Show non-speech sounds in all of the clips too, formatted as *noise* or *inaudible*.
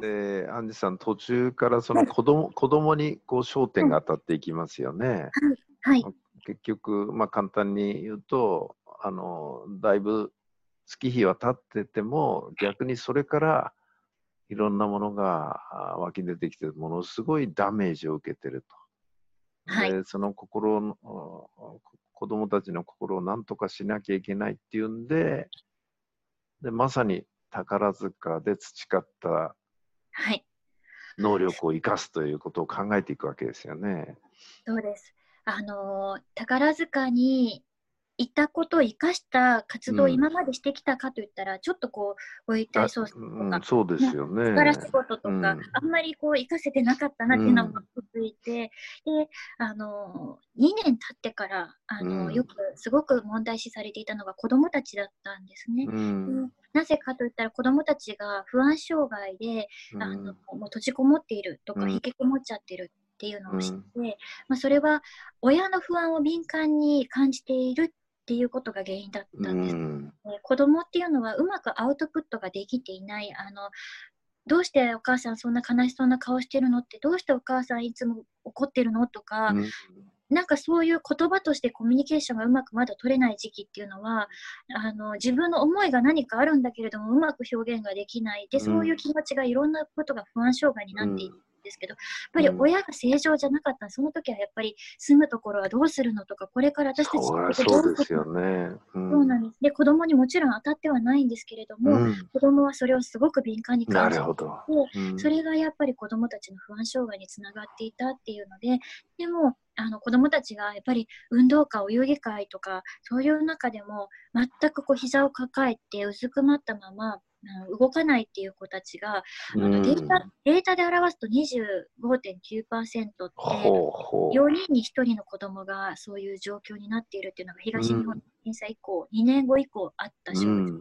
で、アンジさん、途中からその子供子供にこう焦点が当たっていきますよね。はい。結局、まあ、簡単に言うと、あのだいぶ月日は経ってても、逆にそれからいろんなものが湧き出てきて、ものすごいダメージを受けてると。はい、でその心の子供たちの心を何とかしなきゃいけないっていうんで、でまさに宝塚で培った能力を生かすということを考えていくわけですよね。そうです。あの宝塚にいたことを生かした活動を今までしてきたかといったら、うん、ちょっとこう、置いたいそうとか、うん、そうですよね。力仕事とか、うん、あんまりこう、生かせてなかったなっていうのも続いて、で、あの、2年経ってから、あの、よくすごく問題視されていたのが子供たちだったんですね。なぜかといったら子供たちが不安障害で、あの、もう閉じこもっているとか、引きこもっちゃってるっていうのを知って、うん、まあ、それは親の不安を敏感に感じているっていうことが原因だったんです。うん、子供っていうのはうまくアウトプットができていない。あのどうしてお母さんそんな悲しそうな顔してるのってどうしてお母さんいつも怒ってるのとか、うん、なんかそういう言葉としてコミュニケーションがうまくまだ取れない時期っていうのはあの自分の思いが何かあるんだけれどもうまく表現ができないでそういう気持ちがいろんなことが不安障害になっていですけど、やっぱり親が正常じゃなかった、その時はやっぱり住むところはどうするのとか、これから私たちそうですよね、うん、そうなんです。で、子供にもちろん当たってはないんですけれども、うん、子供はそれをすごく敏感に感じてうん、それがやっぱり子供たちの不安障害につながっていたっていうので、でも、あの子供たちがやっぱり運動会、泳ぎ会とか、そういう中でも全くこう膝を抱えてうずくまったまま、動かないっていう子たちが、あのデータデータで表すと25.9%って、4人に1人の子供がそういう状況になっているっていうのが東日本震災以降、2年後以降あった症状。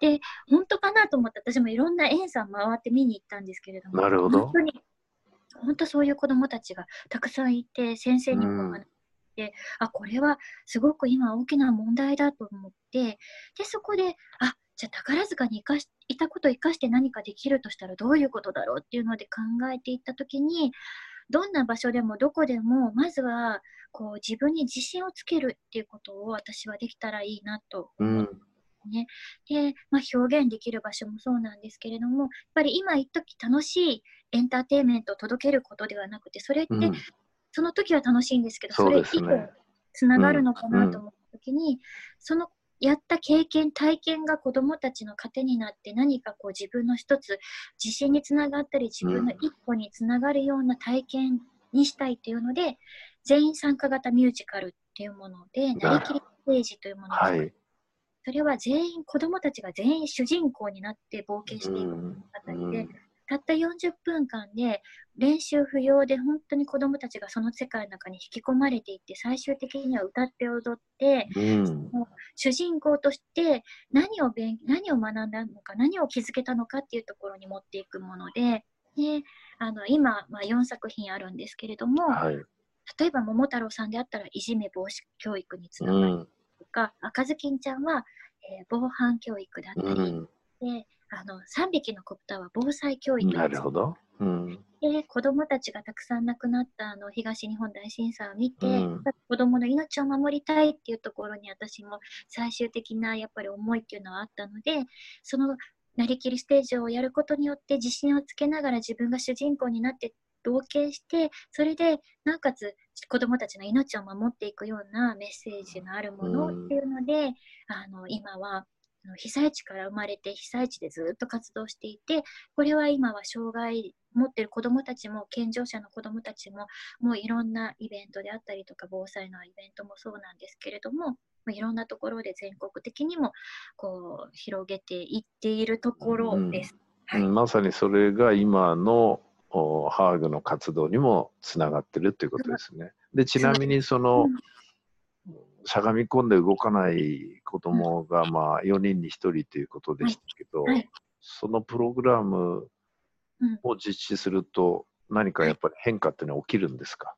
で、本当かなと思って、私もいろんな園さん回って見に行ったんですけれども、なるほど。本当に、本当そういう子どもたちがたくさんいて、先生にも話して、あ、これはすごく今大きな問題だと思って、で、そこで、あ、じゃあ宝塚に生かしいたことを生かして何かできるとしたらどういうことだろうっていうので考えていった時にどんな場所でもどこでもまずはこう自分に自信をつけるっていうことを私はできたらいいなと思って。ね、で、まあ、表現できる場所もそうなんですけれどもやっぱり今一時楽しいエンターテインメントを届けることではなくてそれって、その時は楽しいんですけどそれ以降つながるのかなと思った時に、そのやった経験、体験が子どもたちの糧になって何かこう自分の一つ自信につながったり自分の一歩につながるような体験にしたいというので、うん、全員参加型ミュージカルっていうもので、なりきりステージというものを作る、はい、それは全員、子どもたちが全員主人公になって冒険していくあたりで、うんたった40分間で練習不要で本当に子どもたちがその世界の中に引き込まれていって最終的には歌って踊って、うん、主人公として何を勉何を学んだのか何を気づけたのかっていうところに持っていくものでであの今、まあ、4作品あるんですけれども、はい、例えば桃太郎さんであったらいじめ防止教育につながるとか、うん、赤ずきんちゃんは、えー、防犯教育だったり、うん、であの3匹の子豚は防災教育なるほど、うん、で子どもたちがたくさん亡くなったあの東日本大震災を見て、うん、子どもの命を守りたいっていうところに私も最終的なやっぱり思いっていうのはあったのでそのなりきりステージをやることによって自信をつけながら自分が主人公になって同型してそれでなおかつ子どもたちの命を守っていくようなメッセージのあるものっていうので、うん、あの今は被災地から生まれて被災地でずっと活動していてこれは今は障害持ってる子どもたちも健常者の子どもたちももういろんなイベントであったりとか防災のイベントもそうなんですけれどもいろんなところで全国的にもこう広げていっているところです。うん、はい、まさにそれが今のハーグの活動にもつながってるということですね。でちなみにその、うんしゃがみ込んで動かない子供がまあ4人に1人ということでしたけど、はいはい、そのプログラムを実施すると何かやっぱり変化っていうのは起きるんですか、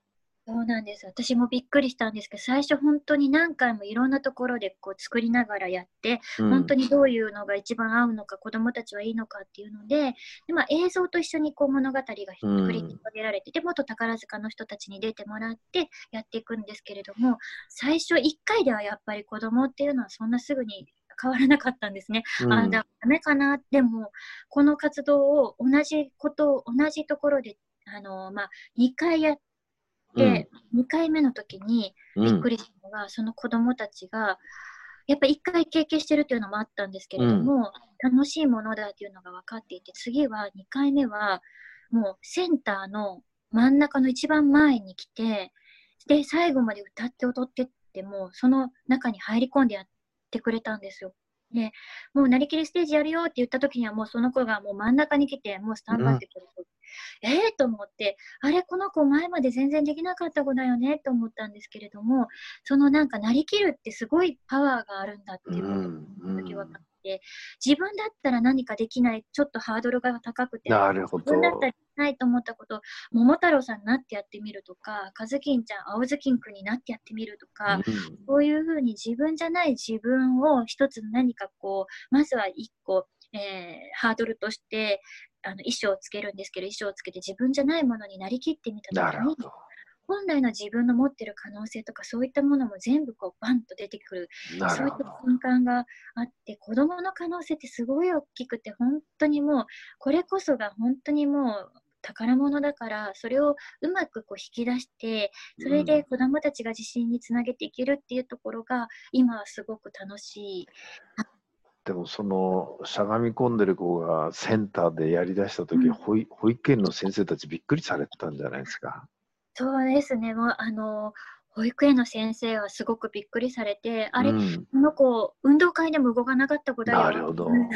そうなんです。私もびっくりしたんですけど、最初本当に何回もいろんなところでこう作りながらやって、うん本当にどういうのが一番合うのか、子どもたちはいいのかっていうので、でまあ、映像と一緒にこう物語がうん繰り広げられて、で元宝塚の人たちに出てもらってやっていくんですけれども、最初1回ではやっぱり子どもっていうのはそんなすぐに変わらなかったんですね。うんあだダメかな？でもこの活動を同じことを同じところであの、まあ、2回やって、2回目の時にうん。びっくりしたのが、その子どもたちがやっぱ1回経験してるっていうのもあったんですけれども、楽しいものだっていうのが分かっていて次は2回目はもうセンターの真ん中の一番前に来てで最後まで歌って踊ってってもその中に入り込んでやってくれたんですよ。でもうなりきりステージやるよって言った時にはもうその子がもう真ん中に来てもうスタンバってくれて、えーと思ってあれこの子前まで全然できなかった子だよねと思ったんですけれどもそのなんかなりきるってすごいパワーがあるんだっていうことがうん時分かって、自分だったら何かできない、ちょっとハードルが高くて、なるほど。自分だったらないと思ったこと、桃太郎さんになってやってみるとか、カズキンちゃん、青ずきんくんになってやってみるとか、うん。そういうふうに自分じゃない自分を一つ何かこう、まずは一個、えーハードルとして、あの衣装をつけるんですけど、衣装をつけて自分じゃないものになりきってみたときに。本来の自分の持ってる可能性とか、そういったものも全部こうバンと出てくるなそういった。瞬間があって、子供の可能性ってすごい大きくて、本当にもう、これこそが本当にもう宝物だから、それをうまくこう引き出して、それで子供たちが自信につなげていけるっていうところが、今はすごく楽しい。でもそのしゃがみ込んでる子がセンターでやりだした時、うん保育保育園の先生たちびっくりされてたんじゃないですか？そうですね、もうあの、保育園の先生はすごくびっくりされて、あれ、うんこの子、運動会でも動かなかった子だよ。なるほどね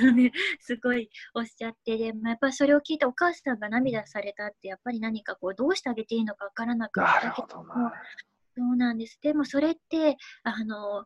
*laughs* すごいおっしゃって、でもやっぱりそれを聞いてお母さんが涙されたって、やっぱり何かこう、どうしてあげていいのかわからなくなてるほどな。そうなんです。でもそれって、あの、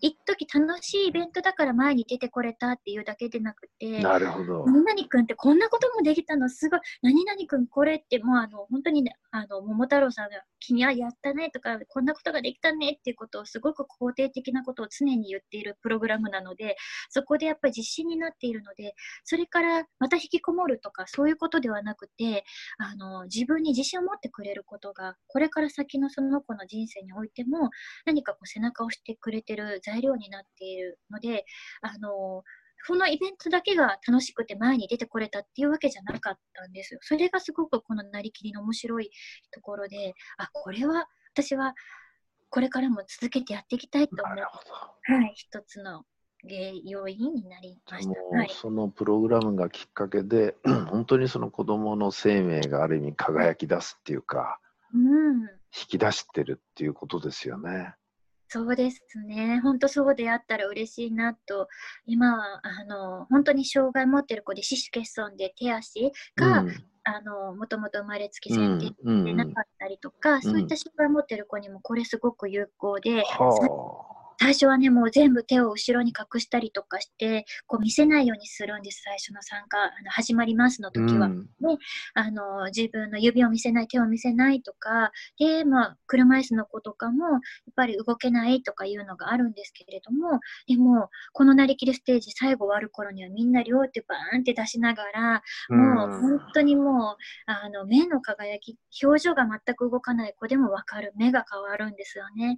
一時楽しいイベントだから前に出てこれたっていうだけでなくて、なるほど。何々くんってこんなこともできたの？すごい何々くんこれってもうあの本当にねあの桃太郎さんが君はやったねとかこんなことができたねっていうことをすごく肯定的なことを常に言っているプログラムなのでそこでやっぱり自信になっているのでそれからまた引きこもるとかそういうことではなくてあの自分に自信を持ってくれることがこれから先のその子の人生においても何かこう背中を押してくれてる材料になっているのであのこのイベントだけが楽しくて前に出てこれたっていうわけじゃなかったんですよ。それがすごくこのなりきりの面白いところで、あ、これは私はこれからも続けてやっていきたいと思う、は。い、一つの原要因になりました。もはい、うそのプログラムがきっかけで、*clears throat* 本当にその子供の生命がある意味輝き出すっていうか、うん、引き出してるっていうことですよね。そうですね。本当そうであったら嬉しいなと、今はあの本当に障害持ってる子で四肢欠損で手足が、うん。あのもともと生まれつきうん先天うんでなかったりとか、そういった障害を持ってる子にもこれすごく有効で、は最初はね、もう全部手を後ろに隠したりとかして、こう見せないようにするんです、最初の参加、あの始まりますのあ。時は。うんあの自分の指を見せない、手を見せないとか、で、まあ、車椅子の子とかも、やっぱり動けないとかいうのがあるんですけれども、でも、このなりきりステージ最後終わる頃にはみんな両手バーンって出しながら、もう本当にもう、あの目の輝き、表情が全く動かない子でもわかる、目が変わるんですよね。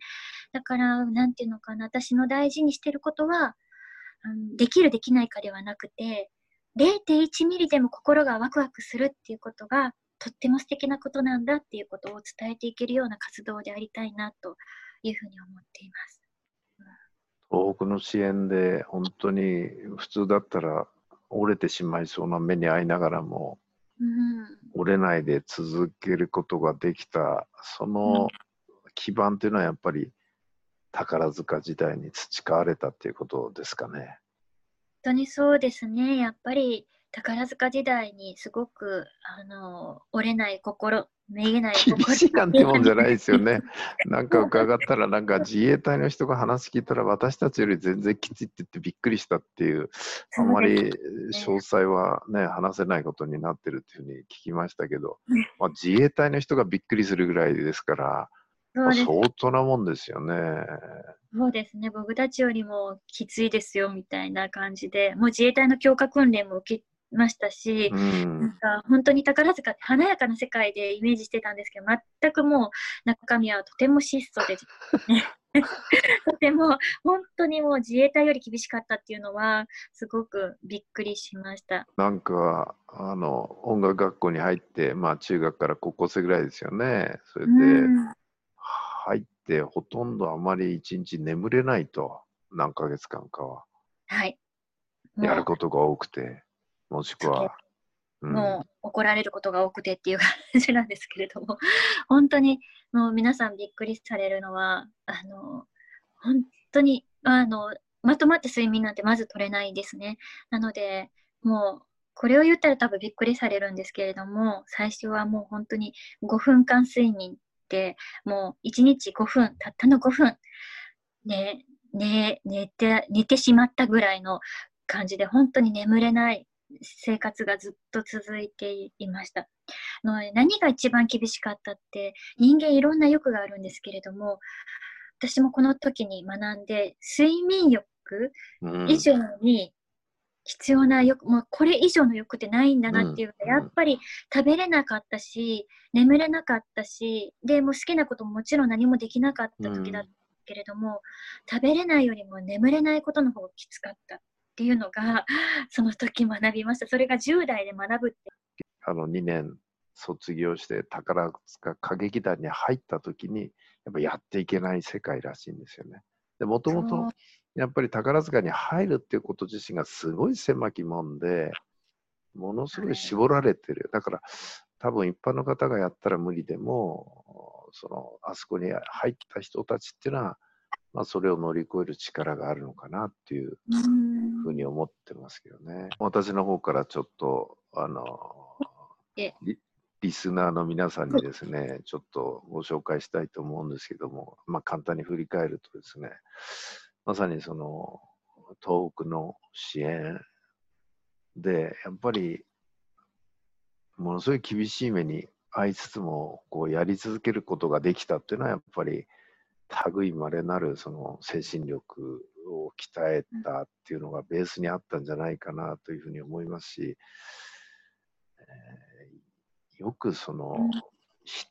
だから、なんていうのかな、私の大事にしてることは、うんできる、できないかではなくて、0.1ミリでも心がワクワクするっていうことが、とっても素敵なことなんだっていうことを伝えていけるような活動でありたいなというふうに思っています。東北の支援で本当に普通だったら折れてしまいそうな目に遭いながらもうん、折れないで続けることができたその基盤というのはやっぱり宝塚時代に培われたっていうことですかね。本当にそうですね。やっぱり宝塚時代にすごくあの折れない心、めげない厳心。しいなんてもんじゃないですよね。*laughs* なんか伺ったらなんか自衛隊の人が話聞いたら私たちより全然きついって言ってびっくりしたっていうあんまり詳細はね話せないことになってるっていうふうに聞きましたけど、まあ、自衛隊の人がびっくりするぐらいですから相当なもんですよね。そうですね、僕たちよりもきついですよみたいな感じで、もう自衛隊の強化訓練も受けましたし、うなんん。か本当に宝塚って華やかな世界でイメージしてたんですけど、全くもう中身はとても質素で、ね、*laughs* とても本当にもう自衛隊より厳しかったっていうのは、すごくびっくりしました。なんか、あの、音楽学校に入って、まあ中学から高校生ぐらいですよね。それで、うん入ってほとんどあまり一日眠れないと、何ヶ月間かは。はい。やることが多くて、もしくは、うんもう怒られることが多くてっていう感じなんですけれども、*laughs* 本当にもう皆さんびっくりされるのは、あの、本当に、あの、まとまった睡眠なんてまず取れないですね。なので、もう、これを言ったら多分びっくりされるんですけれども、最初はもう本当に5分間睡眠もう1日5分、たったの5分、ね、ね、寝て、寝てしまったぐらいの感じで、本当に眠れない生活がずっと続いていました。の何が一番厳しかったって人間いろんな欲があるんですけれども私もこの時に学んで睡眠欲うん以上に必要な欲、もうこれ以上の欲ってないんだなっていうのが、うんやっぱり食べれなかったし眠れなかったしでもう好きなことももちろん何もできなかった時だったけれども、食べれないよりも眠れないことの方がきつかったっていうのが *laughs* その時学びました。それが10代で学ぶって。あの2年卒業して宝塚歌劇団に入った時にやっぱやっていけない世界らしいんですよね。でもともとやっぱり宝塚に入るっていうこと自身がすごい狭きもんでものすごい絞られてる。だから多分一般の方がやったら無理でもそのあそこに入った人たちっていうのは、まあ、それを乗り越える力があるのかなっていううんふうに思ってますけどね。私の方からちょっと、あのえ、リリスナーの皆さんにですね、ちょっとご紹介したいと思うんですけども、まあ簡単に振り返るとですね、まさにその東北の支援で、やっぱりものすごい厳しい目に遭いつつも、こうやり続けることができたっていうのは、やっぱり類まれなるその精神力を鍛えたっていうのがベースにあったんじゃないかなというふうに思いますし、えーよくその、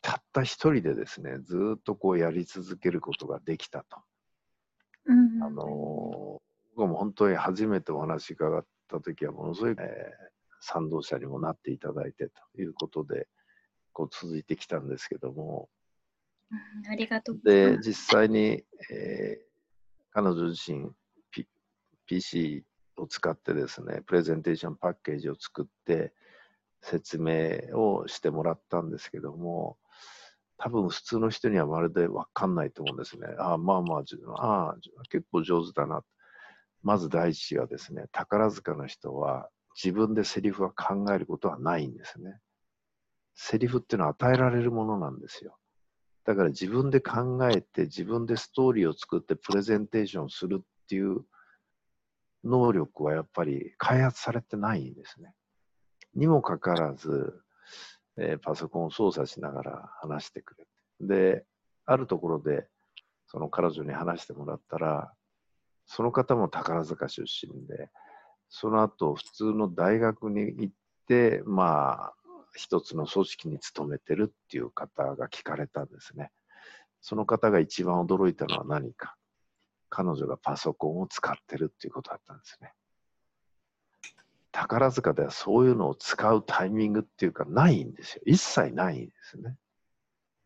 たった一人でですね、ずーっとこうやり続けることができたと。うんあのー僕も本当に初めてお話伺った時はものすごい、えー賛同者にもなっていただいてということで、こう続いてきたんですけども、うんありがとう。で、実際に、えー彼女自身、P、PC を使ってですね、プレゼンテーションパッケージを作って説明をしてもらったんですけども、多分普通の人にはまるで分かんないと思うんですね。ああ、まあまあ、ああ結構上手だな。まず第一はですね、宝塚の人は自分でセリフは考えることはないんですね。セリフっていうのは与えられるものなんですよ。だから自分で考えて自分でストーリーを作ってプレゼンテーションするっていう能力はやっぱり開発されてないんですね。にもかかわらず、えーパソコンを操作しながら話してくれて。で、あるところでその彼女に話してもらったら、その方も宝塚出身で、その後普通の大学に行って、まあ、一つの組織に勤めてるっていう方が聞かれたんですね。その方が一番驚いたのは何か。彼女がパソコンを使ってるっていうことだったんですね。宝塚ではそういうのを使うタイミングっていうかないんですよ。一切ないんですね。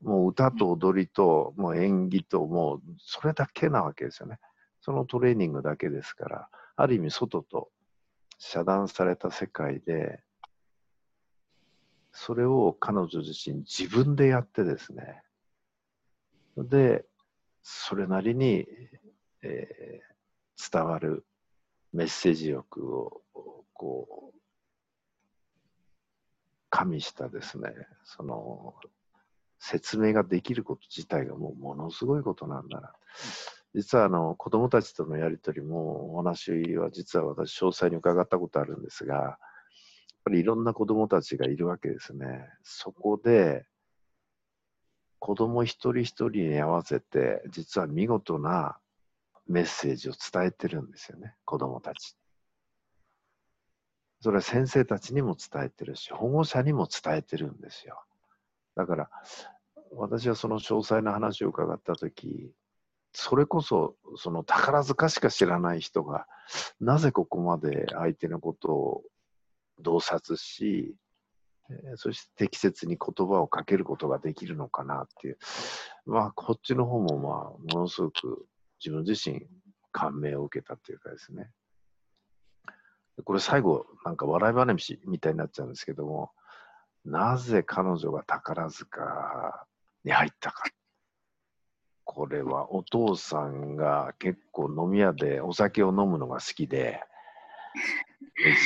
もう歌と踊りと、もう演技と、もうそれだけなわけですよね。そのトレーニングだけですから、ある意味外と遮断された世界で、それを彼女自身自分でやってですね、で、それなりに、えー伝わるメッセージ力をこう加味したですね、その説明ができること自体がもうものすごいことなんだな。実はあの子供たちとのやりとりもお話は実は私詳細に伺ったことあるんですが、やっぱりいろんな子供たちがいるわけですね。そこで、子供一人一人に合わせて実は見事なメッセージを伝えてるんですよね子供たち。それは先生たちにも伝えてるし保護者にも伝えてるんですよ。だから私はその詳細な話を伺った時それこそその宝塚しか知らない人がなぜここまで相手のことを洞察しそして適切に言葉をかけることができるのかなっていう、まあ、こっちの方も、まあ、ものすごく自分自身感銘を受けたというかですね。これ最後、なんか笑い話みたいになっちゃうんですけども、なぜ彼女が宝塚に入ったか。これはお父さんが結構飲み屋でお酒を飲むのが好きで、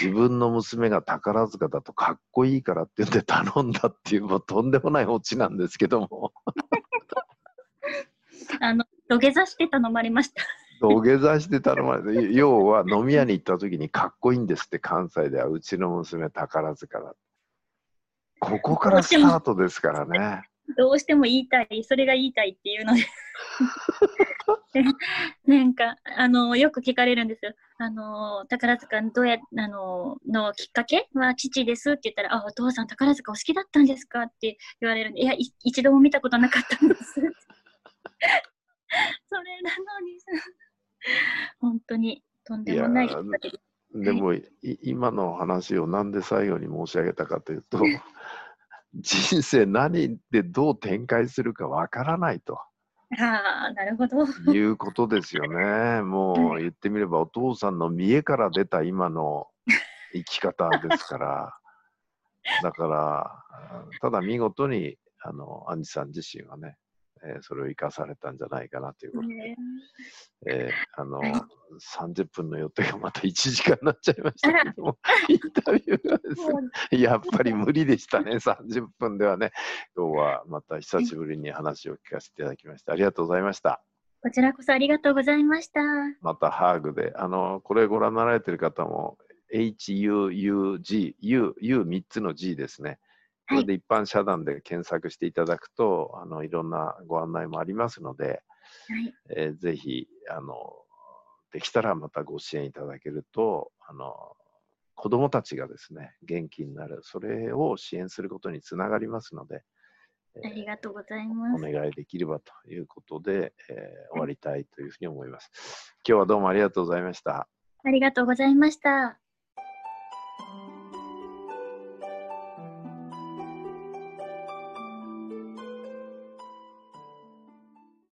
自分の娘が宝塚だとかっこいいからって言って頼んだっていうもうとんでもないオチなんですけども *laughs* あの土下座して頼まれました土下座して頼まれて *laughs* 要は飲み屋に行った時にかっこいいんですって関西ではうちの娘宝塚だここからスタートですからねどうしても言いたい、それが言いたいっていうので *laughs* なんか、あの、よく聞かれるんですよ。あの、宝塚どうや、あの、のきっかけは父ですって言ったら、あ、お父さん宝塚お好きだったんですかって言われるんで、いや、一度も見たことなかったんです。*laughs* それなのにさ、*laughs* 本当にとんでもないきっかけです。でも、今の話をなんで最後に申し上げたかというと、*laughs* 人生何でどう展開するかわからないと。ああ、なるほど。いうことですよね。もう言ってみればお父さんの見栄から出た今の生き方ですから。*laughs* だから、ただ見事に、あの、アンジさん自身はね、えー、それを生かされたんじゃないかなということで、えー、あの、30分の予定がまた1時間になっちゃいましたけども、*laughs* インタビューがですね、やっぱり無理でしたね、30分ではね。今日はまた久しぶりに話を聞かせていただきまして、ありがとうございました。こちらこそありがとうございました。またハーグで、あの、これご覧になられている方も、HUUG、U、U3 つの G ですね。これで一般社団で検索していただくと、あのいろんなご案内もありますので、はいえー、ぜひあのできたらまたご支援いただけるとあの子どもたちがですね元気になるそれを支援することにつながりますので、ありがとうございます。お願いできればということで、えー、終わりたいというふうに思います。今日はどうもありがとうございました。ありがとうございました。